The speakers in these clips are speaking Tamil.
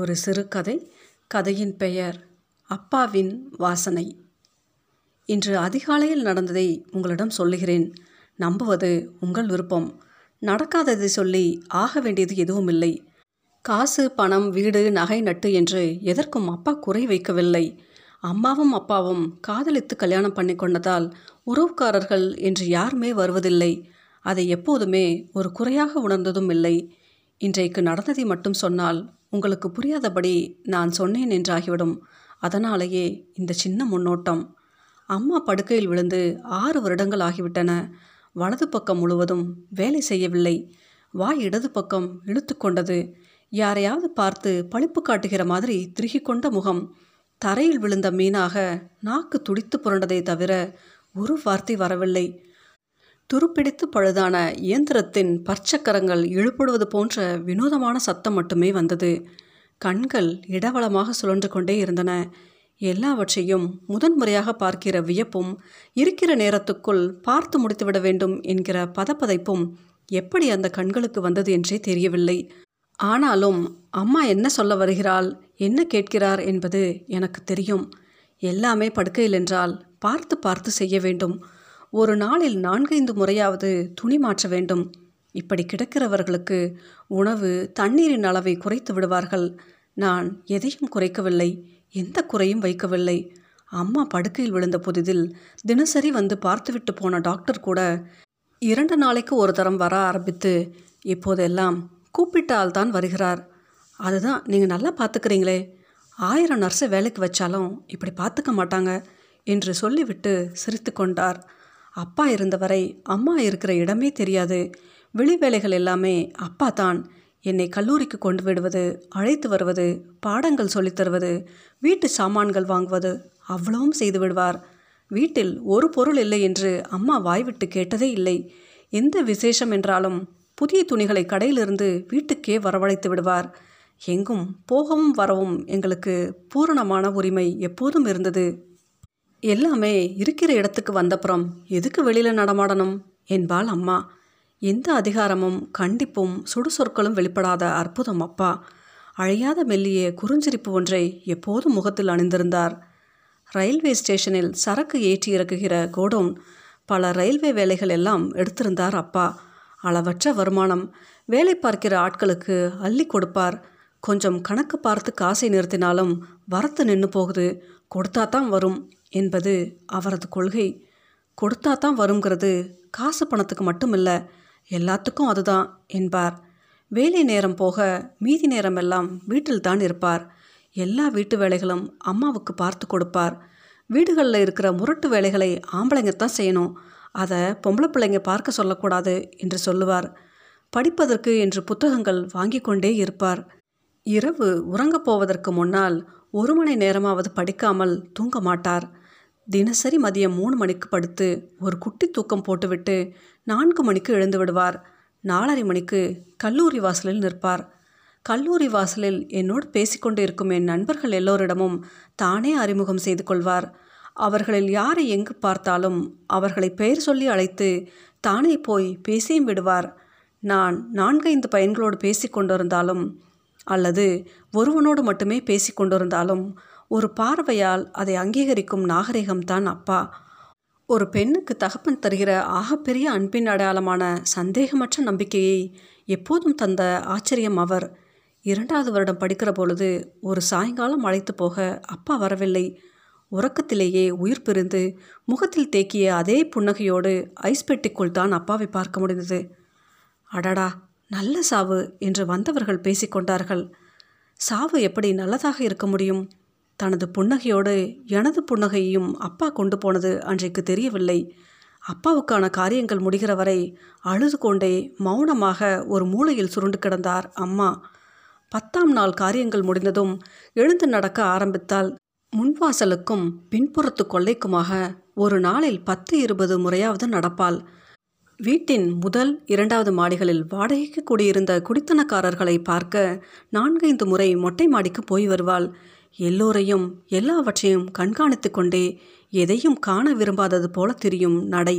ஒரு சிறுகதை கதையின் பெயர் அப்பாவின் வாசனை. இன்று அதிகாலையில் நடந்ததை உங்களிடம் சொல்லுகிறேன். நம்புவது உங்கள் விருப்பம். நடக்காததை சொல்லி ஆக வேண்டியது எதுவும் இல்லை. காசு பணம் வீடு நகை நட்டு என்று எதற்கும் அப்பா குறை வைக்கவில்லை. அம்மாவும் அப்பாவும் காதலித்து கல்யாணம் பண்ணி கொண்டதால் உறவுக்காரர்கள் என்று யாருமே வருவதில்லை. அதை எப்போதுமே ஒரு குறையாக உணர்ந்ததும் இல்லை. இன்றைக்கு நடந்ததை மட்டும் சொன்னால் உங்களுக்கு புரியாதபடி நான் சொன்னேன் என்றாகிவிடும். அதனாலேயே இந்த சின்ன முன்னோட்டம். அம்மா படுக்கையில் விழுந்து ஆறு வருடங்கள் ஆகிவிட்டன. வலது பக்கம் முழுவதும் வேலை செய்யவில்லை. வாய் இடது பக்கம் இழுத்து கொண்டது. யாரையாவது பார்த்து பழிப்பு காட்டுகிற மாதிரி திருகி கொண்ட முகம். தரையில் விழுந்த மீனாக நாக்கு துடித்து புரண்டதை தவிர ஒரு வார்த்தை வரவில்லை. துருப்பிடித்து பழுதான இயந்திரத்தின் பற்சக்கரங்கள் இழுபடுவது போன்ற வினோதமான சத்தம் மட்டுமே வந்தது. கண்கள் இடவளமாக சுழன்று கொண்டே இருந்தன. எல்லாவற்றையும் முதன்முறையாக பார்க்கிற வியப்பும் இருக்கிற நேரத்துக்குள் பார்த்து முடித்துவிட வேண்டும் என்கிற பதப்பதைப்பும் எப்படி அந்த கண்களுக்கு வந்தது என்றே தெரியவில்லை. ஆனாலும் அம்மா என்ன சொல்ல வருகிறாள் என்ன கேட்கிறார் என்பது எனக்கு தெரியும். எல்லாமே படுக்கையில் என்றால் பார்த்து பார்த்து செய்ய வேண்டும். ஒரு நாளில் நான்கைந்து முறையாவது துணி மாற்ற வேண்டும். இப்படி கிடக்கிறவர்களுக்கு உணவு தண்ணீரின் அளவை குறைத்து விடுவார்கள். நான் எதையும் குறைக்கவில்லை எந்த குறையும் வைக்கவில்லை. அம்மா படுக்கையில் விழுந்த புதிதில் தினசரி வந்து பார்த்துவிட்டு போன டாக்டர் கூட இரண்டு நாளைக்கு ஒரு தரம் வர ஆரம்பித்து இப்போதெல்லாம் கூப்பிட்டால் தான் வருகிறார். அதுதான் நீங்கள் நல்லா பார்த்துக்கிறீங்களே. ஆயிரம் நர்ஸை வேலைக்கு வச்சாலும் இப்படி பார்த்துக்க மாட்டாங்க என்று சொல்லிவிட்டு சிரித்து கொண்டார். அப்பா இருந்தவரை அம்மா இருக்கிற இடமே தெரியாது. வெளி வேலைகள் எல்லாமே அப்பா தான். என்னை கல்லூரிக்கு கொண்டு விடுவது அழைத்து வருவது பாடங்கள் சொல்லித் தருவது வீட்டு சாமான்கள் வாங்குவது அவ்வளவும் செய்து விடுவார். வீட்டில் ஒரு பொருள் இல்லை என்று அம்மா வாய்விட்டு கேட்டதே இல்லை. எந்த விசேஷம் என்றாலும் புதிய துணிகளை கடையிலிருந்து வீட்டுக்கே வரவழைத்து விடுவார். எங்கும் போகவும் வரவும் எங்களுக்கு பூரணமான உரிமை எப்போதும் இருந்தது. எல்லாமே இருக்கிற இடத்துக்கு வந்தப்புறம் எதுக்கு வெளியில் நடமாடணும்? என்பாள் அம்மா. எந்த அதிகாரமும் கண்டிப்பும் சுடுசொற்களும் வெளிப்படாத அற்புதம் அப்பா. அழியாத மெல்லிய குறுஞ்சிரிப்பு ஒன்றை எப்போதும் முகத்தில் அணிந்திருந்தார். ரயில்வே ஸ்டேஷனில் சரக்கு ஏற்றி இறக்குகிற கோடவுன் பல ரயில்வே வேலைகள் எல்லாம் எடுத்திருந்தார் அப்பா. அளவற்ற வருமானம். வேலை பார்க்கிற ஆட்களுக்கு அள்ளி கொடுப்பார். கொஞ்சம் கணக்கு பார்த்து காசை நிறுத்தினாலும் வரத்து நின்று போகுது. கொடுத்தா தான் வரும். என்பது அவரது கொள்கை. கொடுத்தா தான் வருங்கிறது காசு பணத்துக்கு மட்டும் இல்லை எல்லாத்துக்கும் அதுதான் என்பார். வேலை நேரம் போக மீதி நேரமெல்லாம் வீட்டில் தான் இருப்பார். எல்லா வீட்டு வேலைகளும் அம்மாவுக்கு பார்த்து கொடுப்பார். வீடுகளில் இருக்கிற முரட்டு வேலைகளை ஆம்பளைங்க தான் செய்யணும். அதை பொம்பளை பிள்ளைங்க பார்க்க சொல்லக்கூடாது என்று சொல்லுவார். படிப்பதற்கு என்று புத்தகங்கள் வாங்கி கொண்டே இருப்பார். இரவு உறங்கப் போவதற்கு முன்னால் ஒரு மணி நேரமாவது படிக்காமல் தூங்க மாட்டார். தினசரி மதியம் மூணு மணிக்கு படுத்து ஒரு குட்டி தூக்கம் போட்டுவிட்டு நான்கு மணிக்கு எழுந்து விடுவார். நாலரை மணிக்கு கல்லூரி வாசலில் நிற்பார். கல்லூரி வாசலில் என்னோடு பேசிக்கொண்டு இருக்கும் என் நண்பர்கள் எல்லோரிடமும் தானே அறிமுகம் செய்து கொள்வார். அவர்களில் யாரை எங்கு பார்த்தாலும் அவர்களை பெயர் சொல்லி அழைத்து தானே போய் பேசியும் விடுவார். நான் நான்கைந்து பையன்களோடு பேசி கொண்டிருந்தாலும் அல்லது ஒருவனோடு மட்டுமே பேசி கொண்டிருந்தாலும் ஒரு பார்வையால் அதை அங்கீகரிக்கும் நாகரிகம்தான் அப்பா. ஒரு பெண்ணுக்கு தகப்பன் தருகிற ஆகப்பெரிய அன்பின் அடையாளமான சந்தேகமற்ற நம்பிக்கையை எப்போதும் தந்த ஆச்சரியம் அவர். இரண்டாவது வருடம் படிக்கிற பொழுது ஒரு சாயங்காலம் அழைத்து போக அப்பா வரவில்லை. உறக்கத்திலேயே உயிர் பிரிந்து முகத்தில் தேக்கிய அதே புன்னகையோடு ஐஸ் பெட்டிக்குள் தான் அப்பாவை பார்க்க முடிந்தது. அடடா நல்ல சாவு என்று வந்தவர்கள் பேசிக்கொண்டார்கள் சாவு எப்படி நல்லதாக இருக்க முடியும்? தனது புன்னகையோடு எனது புன்னகையையும் அப்பா கொண்டு போனது அன்றைக்கு தெரியவில்லை. அப்பாவுக்கான காரியங்கள் முடிகிற வரை அழுது கொண்டே மௌனமாக ஒரு மூலையில் சுருண்டு கிடந்தார் அம்மா. பத்தாம் நாள் காரியங்கள் முடிந்ததும் எழுந்து நடக்க ஆரம்பித்தால் முன்வாசலுக்கும் பின்புறத்து கொள்ளைக்குமாக ஒரு நாளில் பத்து இருபது முறையாவது நடப்பாள். வீட்டின் முதல் இரண்டாவது மாடிகளில் வாடகைக்கு கூடியிருந்த குடித்தனக்காரர்களை பார்க்க நான்கைந்து முறை மொட்டை மாடிக்கு போய் வருவாள். எல்லோரையும் எல்லாவற்றையும் கண்காணித்து கொண்டே எதையும் காண விரும்பாதது போல திரியும் நடை.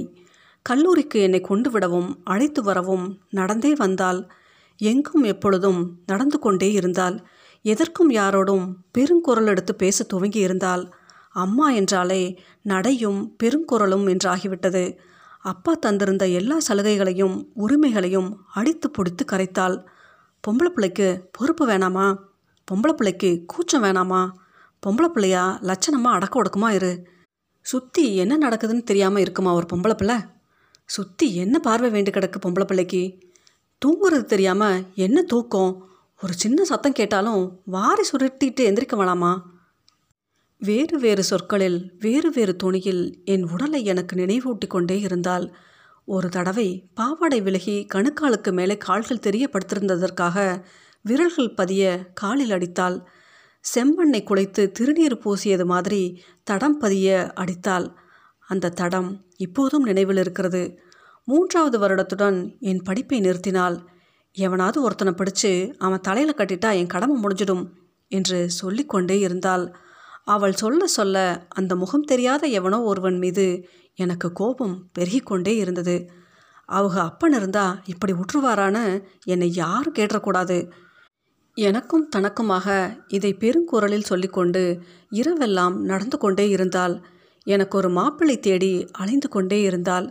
கல்லூரிக்கு என்னை கொண்டு விடவும் அழைத்து வரவும் நடந்தே வந்தால் எங்கும் எப்பொழுதும் நடந்து கொண்டே இருந்தால் எதற்கும் யாரோடும் பெருங்குரல் எடுத்து பேச துவங்கி இருந்தால் அம்மா என்றாலே நடையும் பெருங்குரலும் என்றாகிவிட்டது. அப்பா தந்திருந்த எல்லா சலுகைகளையும் உரிமைகளையும் அடித்து பிடித்து கரைத்தாள் பொம்பளை பிள்ளைக்கு பொறுப்பு வேணாமா? பொம்பளை பிள்ளைக்கு கூச்சம் வேணாமா? பொம்பளை பிள்ளையா லட்சணமாக அடக்க ஒடுக்கமா இரு. சுற்றி என்ன நடக்குதுன்னு தெரியாமல் இருக்குமா ஒரு பொம்பளை பிள்ளை? சுற்றி என்ன பார்வை வேண்டு கிடக்கு பொம்பளை பிள்ளைக்கு? தூங்குறது தெரியாமல் என்ன தூக்கம்? ஒரு சின்ன சத்தம் கேட்டாலும் வாரி சுருட்டிட்டு எந்திரிக்க வேணாமா? வேறு வேறு சொற்களில் வேறு வேறு துணியில் என் உடலை எனக்கு நினைவூட்டி கொண்டே இருந்தால் ஒரு தடவை பாவாடை விலகி கணுக்காலுக்கு மேலே கால்கள் தெரியப்படுத்திருந்ததற்காக விரல்கள் பதிய காலில் அடித்தாள். செம்மண்ணை குலைத்து திருநீர் பூசியது மாதிரி தடம் பதிய அடித்தாள். அந்த தடம் இப்போதும் நினைவில் இருக்கிறது. மூன்றாவது வருடத்துடன் என் படிப்பை நிறுத்தினாள். எவனாவது ஒருத்தனை பிடிச்சு அவன் தலையில் கட்டிட்டா என் கடமை முடிஞ்சிடும் என்று சொல்லிக்கொண்டே இருந்தாள். அவள் சொல்ல சொல்ல அந்த முகம் தெரியாத எவனோ ஒருவன் மீது எனக்கு கோபம் பெருகிக்கொண்டே இருந்தது. அவங்க அப்பன் இருந்தா இப்படி உற்றுவாரான்னு என்னை யாரும் கேட்டக்கூடாது எனக்கும் தனக்குமாக இதை பெருங்குரலில் சொல்லிக்கொண்டு இரவெல்லாம் நடந்து கொண்டே இருந்தால் எனக்கு ஒரு மாப்பிள்ளை தேடி அலைந்து கொண்டே இருந்தால்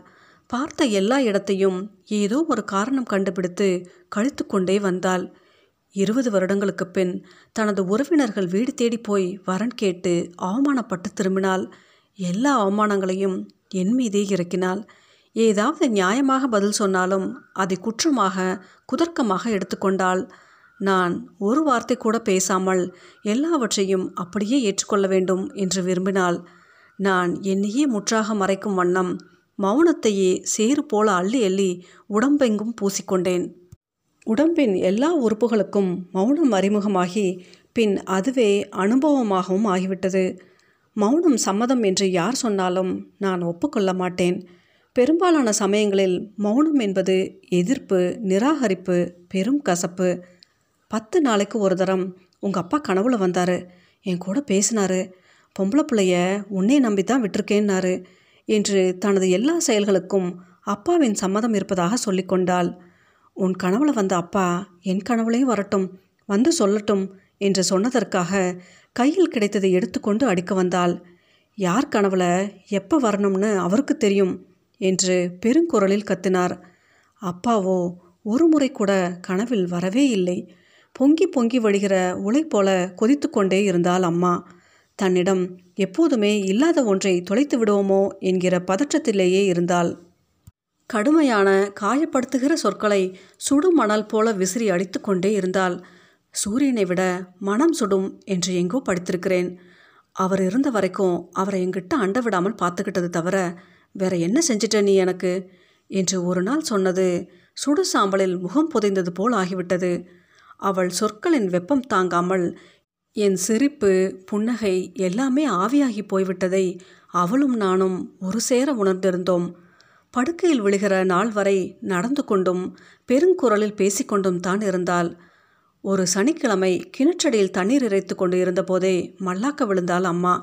பார்த்த எல்லா இடத்தையும் ஏதோ ஒரு காரணம் கண்டுபிடித்து கழித்து கொண்டே வந்தாள். இருபது வருடங்களுக்கு பின் தனது உறவினர்கள் வீடு தேடி போய் வரன் கேட்டு அவமானப்பட்டு திரும்பினாள். எல்லா அவமானங்களையும் என் மீதே இறக்கினாள். ஏதாவது நியாயமாக பதில் சொன்னாலும் அதை குற்றமாக குதர்க்கமாக எடுத்துக்கொண்டாள் நான் ஒரு வார்த்தை கூட பேசாமல் எல்லாவற்றையும் அப்படியே ஏற்றுக்கொள்ள வேண்டும் என்று விரும்பினாள் நான் என்னையே முற்றாக மறைக்கும் வண்ணம் மௌனத்தையே சேறு போல அள்ளி அள்ளி உடம்பெங்கும் பூசிக்கொண்டேன். உடம்பின் எல்லா உறுப்புகளுக்கும் மௌனம் அறிமுகமாகி பின் அதுவே அனுபவமாகவும் ஆகிவிட்டது. மௌனம் சம்மதம் என்று யார் சொன்னாலும் நான் ஒப்புக்கொள்ள மாட்டேன். பெரும்பாலான சமயங்களில் மௌனம் என்பது எதிர்ப்பு நிராகரிப்பு பெரும் கசப்பு. பத்து நாளைக்கு ஒரு தரம். உங்கள் அப்பா கனவுல வந்தார். என் கூட பேசினாரு. பொம்பளை பிள்ளைய உன்னே நம்பி தான் விட்டிருக்கேன்னாரு என்று தனது எல்லா செயல்களுக்கும் அப்பாவின் சம்மதம் இருப்பதாக சொல்லிக்கொண்டாள் உன் கனவுல வந்த அப்பா என் கனவுலையும் வரட்டும் வந்து சொல்லட்டும் என்று சொன்னதற்காக கையில் கிடைத்ததை எடுத்துக்கொண்டு அடிக்க வந்தாள். யார் கனவுல எப்போ வரணும்னு அவருக்கு தெரியும் என்று பெருங்குரலில் கத்தினார். அப்பாவோ ஒரு முறை கூட கனவில் வரவே இல்லை. பொங்கி பொங்கி வழிகிற உலை போல கொதித்து கொண்டே இருந்தாள் அம்மா. தன்னிடம் எப்போதுமே இல்லாத ஒன்றை தொலைத்து விடுவோமோ? என்கிற பதற்றத்திலேயே இருந்தாள். கடுமையான காயப்படுத்துகிற சொற்களை சுடும் மணல் போல விசிறி அடித்து கொண்டே இருந்தால் சூரியனை விட மனம் சுடும் என்று எங்கோ படித்திருக்கிறேன். அவர் இருந்த வரைக்கும் அவரை எங்கிட்ட அண்ட விடாமல் பார்த்துக்கிட்டது தவிர வேற என்ன செஞ்சிட்ட நீ எனக்கு? என்று ஒரு நாள் சொன்னது சுடு சாம்பலில் முகம் புதைந்தது போல் ஆகிவிட்டது. அவள் சொற்களின் வெப்பம் தாங்காமல் என் சிரிப்பு புன்னகை எல்லாமே ஆவியாகி போய்விட்டதை அவளும் நானும் ஒரு சேர உணர்ந்திருந்தோம். படுக்கையில் விழுகிற நாள் வரை நடந்து கொண்டும் பெருங்குரலில் பேசிக்கொண்டும் தான் இருந்தாள். ஒரு சனிக்கிழமை கிணற்றடியில் தண்ணீர் இறைத்து கொண்டு இருந்தபோதே மல்லாக்க விழுந்தாள் அம்மா.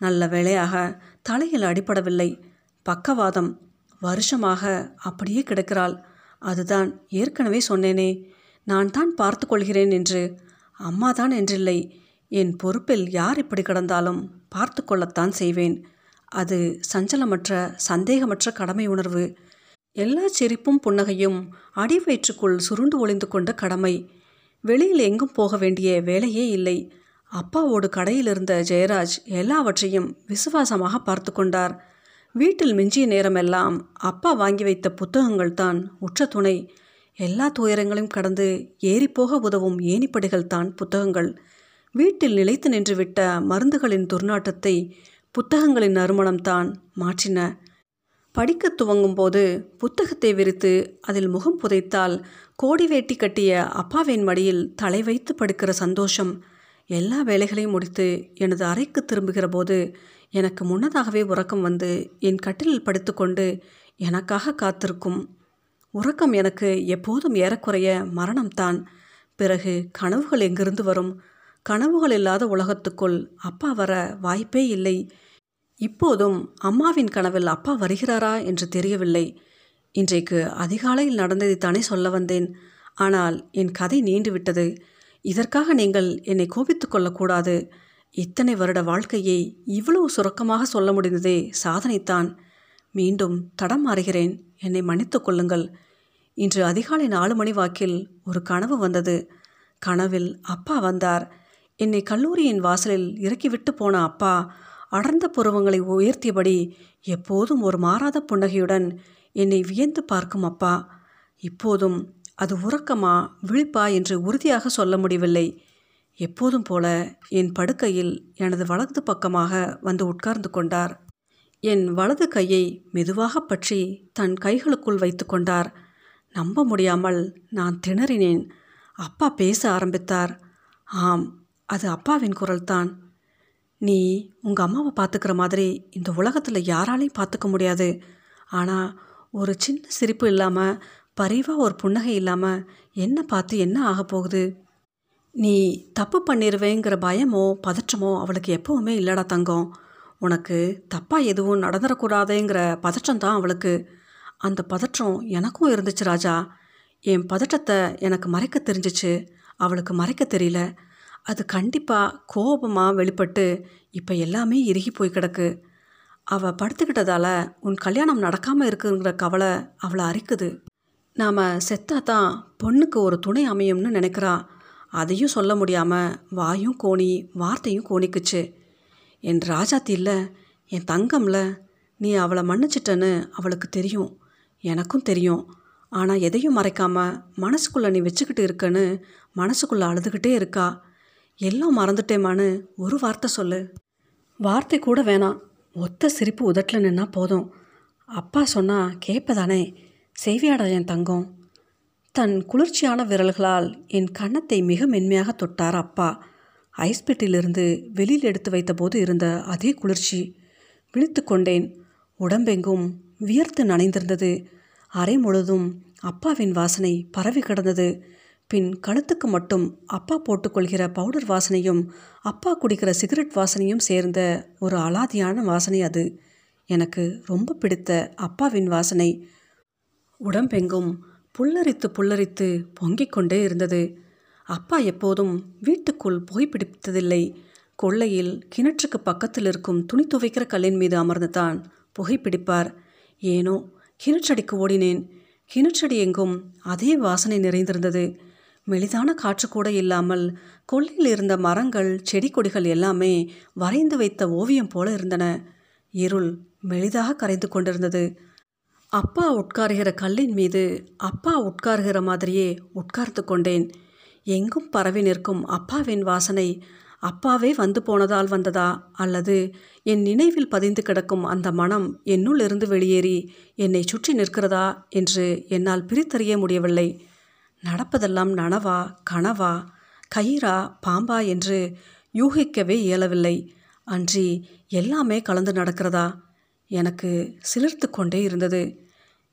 நல்ல வேளையாக தலையில் அடிபடவில்லை. பக்கவாதம் வருஷமாக அப்படியே கிடக்கிறாள். அதுதான் ஏற்கனவே சொன்னேனே. நான் தான் பார்த்து கொள்கிறேன் என்று. அம்மா தான் என்றில்லை. என் பொறுப்பில் யார் இப்படி கிடந்தாலும் பார்த்து கொள்ளத்தான் செய்வேன். அது சஞ்சலமற்ற சந்தேகமற்ற கடமை உணர்வு. எல்லா சிரிப்பும் புன்னகையும் அடி வயிற்றுக்குள் சுருண்டு ஒளிந்து கொண்ட கடமை. வெளியில் எங்கும் போக வேண்டிய வேலையே இல்லை. அப்பாவோடு கடையில் இருந்த ஜெயராஜ் எல்லாவற்றையும் விசுவாசமாக பார்த்து கொண்டார். வீட்டில் மிஞ்சிய நேரமெல்லாம் அப்பா வாங்கி வைத்த புத்தகங்கள் தான் உற்ற துணை. எல்லா துயரங்களையும் கடந்து ஏறிப்போக உதவும் ஏணிப்படிகள் தான் புத்தகங்கள். வீட்டில் நிலைத்து நின்றுவிட்ட மருந்துகளின் துர்நாட்டத்தை புத்தகங்களின் நறுமணம்தான் மாற்றின. படிக்க துவங்கும் போது புத்தகத்தை விரித்து அதில் முகம் புதைத்தால் கோடி வேட்டி கட்டிய அப்பாவின் மடியில் தலை வைத்து படுக்கிற சந்தோஷம் எல்லா வேலைகளையும் முடித்து எனது அறைக்கு திரும்புகிற போது எனக்கு முன்னதாகவே உறக்கம் வந்து என் கட்டிலில் படுத்துக்கொண்டு எனக்காக காத்திருக்கும். உறக்கம் எனக்கு எப்போதும் ஏறக்குறைய மரணம்தான். பிறகு கனவுகள் எங்கிருந்து வரும்? கனவுகள் இல்லாத உலகத்துக்குள் அப்பா வர வாய்ப்பே இல்லை. இப்போதும் அம்மாவின் கனவில் அப்பா வருகிறாரா என்று தெரியவில்லை. இன்றைக்கு அதிகாலையில் நடந்ததை தானே சொல்ல வந்தேன். ஆனால் என் கதை நீண்டு விட்டது இதற்காக நீங்கள் என்னை கோபித்து கொள்ளக்கூடாது. இத்தனை வருட வாழ்க்கையை இவ்வளவு சுரக்கமாக சொல்ல முடிந்ததே சாதனைத்தான் மீண்டும் தடம் மாறுகிறேன். என்னை மன்னித்து கொள்ளுங்கள். இன்று அதிகாலை நாலு மணி வாக்கில் ஒரு கனவு வந்தது. கனவில் அப்பா வந்தார். என்னை கல்லூரியின் வாசலில் இறக்கிவிட்டு போன அப்பா அடர்ந்த புருவங்களை உயர்த்தியபடி எப்போதும் ஒரு மாறாத புன்னகையுடன் என்னை வியந்து பார்க்கும் அப்பா. இப்போதும் அது உறக்கமா விழிப்பா என்று உறுதியாக சொல்ல முடியவில்லை. எப்போதும் போல என் படுக்கையில் எனது வலது பக்கமாக வந்து உட்கார்ந்து கொண்டார். என் வலது கையை மெதுவாக பற்றி தன் கைகளுக்குள் வைத்து கொண்டார். நம்ப முடியாமல் நான் திணறினேன். அப்பா பேச ஆரம்பித்தார். ஆம் அது அப்பாவின் குரல்தான். நீ உங்கள் அம்மாவை பார்த்துக்கிற மாதிரி இந்த உலகத்தில் யாராலையும் பார்த்துக்க முடியாது. ஆனால் ஒரு சின்ன சிரிப்பு இல்லாமல் பரிவாக ஒரு புன்னகை இல்லாமல் என்ன பார்த்து என்ன ஆக போகுது? நீ தப்பு பண்ணிடுவேங்கிற பயமோ பதற்றமோ அவளுக்கு எப்பவுமே இல்லடா தங்கம். உனக்கு தப்பாக எதுவும் நடந்துடக்கூடாதுங்கிற பதற்றம் தான் அவளுக்கு. அந்த பதற்றம் எனக்கும் இருந்துச்சு ராஜா. என் பதற்றத்தை எனக்கு மறைக்க தெரிஞ்சிச்சு. அவளுக்கு மறைக்க தெரியல. அது கண்டிப்பாக கோபமாக வெளிப்பட்டு இப்போ எல்லாமே இறுகி போய் கிடக்கு. அவள் படுத்துக்கிட்டதால உன் கல்யாணம் நடக்காமல் இருக்குங்கிற கவலை அவளை அரிக்குது. நாம் செத்தா தான் பொண்ணுக்கு ஒரு துணை அமையும்னு நினைக்கிறா. அதையும் சொல்ல முடியாமல் வாயும் கோணி வார்த்தையும் கோணிக்குச்சு. என் ராஜாத்தி இல்லை என் தங்கம்ல நீ அவளை மன்னிச்சிட்டன்னு அவளுக்கு தெரியும். எனக்கும் தெரியும். ஆனால் எதையும் மறைக்காம மனசுக்குள்ளே நீ வச்சுக்கிட்டு இருக்கன்னு மனசுக்குள்ளே அழுதுகிட்டே இருக்கா. எல்லாம் மறந்துட்டேமான்னு ஒரு வார்த்தை சொல்லு. வார்த்தை கூட வேணாம். ஒத்த சிரிப்பு உதட்டில் நின்னா போதும். அப்பா சொன்னால் கேட்பதானே செய்வியாடா என் தங்கம். தன் குளிர்ச்சியான விரல்களால் என் கன்னத்தை மிக மென்மையாக தொட்டார் அப்பா. ஐஸ்பெட்டிலிருந்து வெளியில் எடுத்து வைத்தபோது இருந்த அதே குளிர்ச்சி. விழித்து கொண்டேன். உடம்பெங்கும் வியர்த்து நனைந்திருந்தது. அறை முழுதும் அப்பாவின் வாசனை பரவி கிடந்தது. பின் கழுத்துக்கு மட்டும் அப்பா போட்டுக்கொள்கிற பவுடர் வாசனையும் அப்பா குடிக்கிற சிகரெட் வாசனையும் சேர்ந்த ஒரு அலாதியான வாசனை அது. எனக்கு ரொம்ப பிடித்த அப்பாவின் வாசனை. உடம்பெங்கும் புல்லரித்து புல்லரித்து பொங்கிக் கொண்டே இருந்தது. அப்பா எப்போதும் வீட்டுக்குள் புகைப்பிடித்ததில்லை. கொள்ளையில் கிணற்றுக்கு பக்கத்தில் இருக்கும் துணி துவைக்கிற கல்லின் மீது அமர்ந்து தான் புகைப்பிடிப்பார். ஏனோ கிணற்றடிக்கு ஓடினேன். கிணற்றடி எங்கும் அதே வாசனை நிறைந்திருந்தது. மெலிதான காற்று கூட இல்லாமல் கொள்ளையில் இருந்த மரங்கள் செடி கொடிகள் எல்லாமே வரைந்து வைத்த ஓவியம் போல இருந்தன. இருள் மெலிதாக கரைந்து கொண்டிருந்தது. அப்பா உட்காருகிற கல்லின் மீது அப்பா உட்காருகிற மாதிரியே உட்கார்ந்து கொண்டேன். எங்கும் பரவி நிற்கும் அப்பாவின் வாசனை அப்பாவே வந்து போனதால் வந்ததா? அல்லது என் நினைவில் பதிந்து கிடக்கும் அந்த மனம் என்னுள் இருந்து வெளியேறி என்னை சுற்றி நிற்கிறதா? என்று என்னால் பிரித்தறிய முடியவில்லை. நடப்பதெல்லாம் நனவா கனவா கயிறா பாம்பா என்று யூகிக்கவே இயலவில்லை. அன்றி எல்லாமே கலந்து நடக்கிறதா? எனக்கு சிலிர்த்து கொண்டே இருந்தது.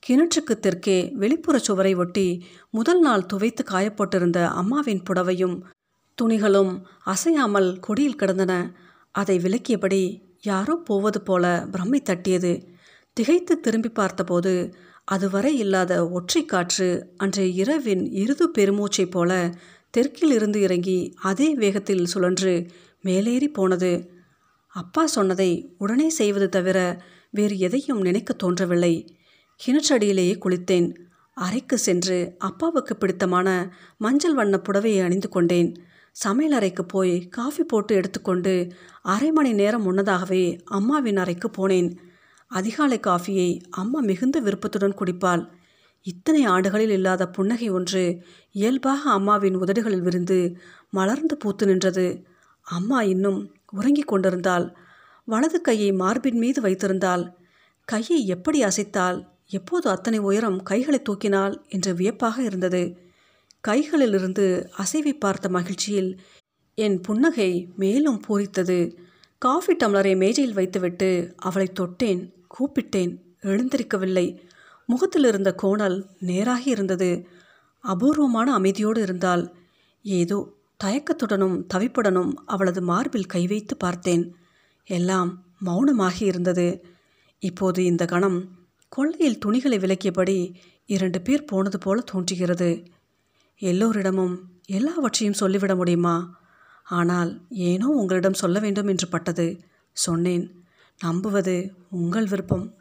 கிணற்றுக்கு தெற்கே வெளிப்புற சுவரை ஒட்டி முதல் நாள் துவைத்து காயப்பட்டிருந்த அம்மாவின் புடவையும் துணிகளும் அசையாமல் கொடியில் கிடந்தன. அதை விலக்கியபடி யாரோ போவது போல பிரம்மை தட்டியது. திகைத்து திரும்பி பார்த்தபோது அதுவரை இல்லாத ஒற்றை காற்று அன்றைய இரவின் இறுது பெருமூச்சைப் போல தெற்கில் இருந்து இறங்கி அதே வேகத்தில் சுழன்று மேலேறி போனது. அப்பா சொன்னதை உடனே செய்வது தவிர வேறு எதையும் நினைக்க தோன்றவில்லை. கிணற்றடியிலேயே குளித்தேன். அறைக்கு சென்று அப்பாவுக்கு பிடித்தமான மஞ்சள் வண்ண புடவையை அணிந்து கொண்டேன். சமையல் அறைக்கு போய் காஃபி போட்டு எடுத்துக்கொண்டு அரை மணி நேரம் முன்னதாகவே அம்மாவின் அறைக்கு போனேன். அதிகாலை காஃபியை அம்மா மிகுந்த விருப்பத்துடன் குடிப்பாள். இத்தனை ஆண்டுகளில் இல்லாத புன்னகை ஒன்று இயல்பாக அம்மாவின் உதடுகளில் விருந்து மலர்ந்து பூத்து நின்றது. அம்மா இன்னும் உறங்கிக் கொண்டிருந்தாள். வலது கையை மார்பின் மீது வைத்திருந்தாள். கையை எப்படி அசைத்தால் எப்போது அத்தனை உயரம் கைகளை தூக்கினாள் என்று வியப்பாக இருந்தது. கைகளிலிருந்து அசைவை பார்த்த மகிழ்ச்சியில் என் புன்னகை மேலும் பூரித்தது. காஃபி டம்ளரை மேஜையில் வைத்துவிட்டு அவளை தொட்டேன் கூப்பிட்டேன் எழுந்திருக்கவில்லை. முகத்தில் இருந்த கோணல் நேராகி இருந்தது. அபூர்வமான அமைதியோடு இருந்தால் ஏதோ தயக்கத்துடனும் தவிப்புடனும் அவளது மார்பில் கை வைத்து பார்த்தேன். எல்லாம் மௌனமாகி இருந்தது. இப்போது இந்த கணம் கொள்ளையில் துணிகளை விலக்கியபடி இரண்டு பேர் போனது போல தோன்றுகிறது. எல்லோரிடமும் எல்லாவற்றையும் சொல்லிவிட முடியுமா? ஆனால் ஏனோ உங்களிடம் சொல்ல வேண்டும் என்று பட்டது. சொன்னேன் நம்புவது உங்கள் விருப்பம்.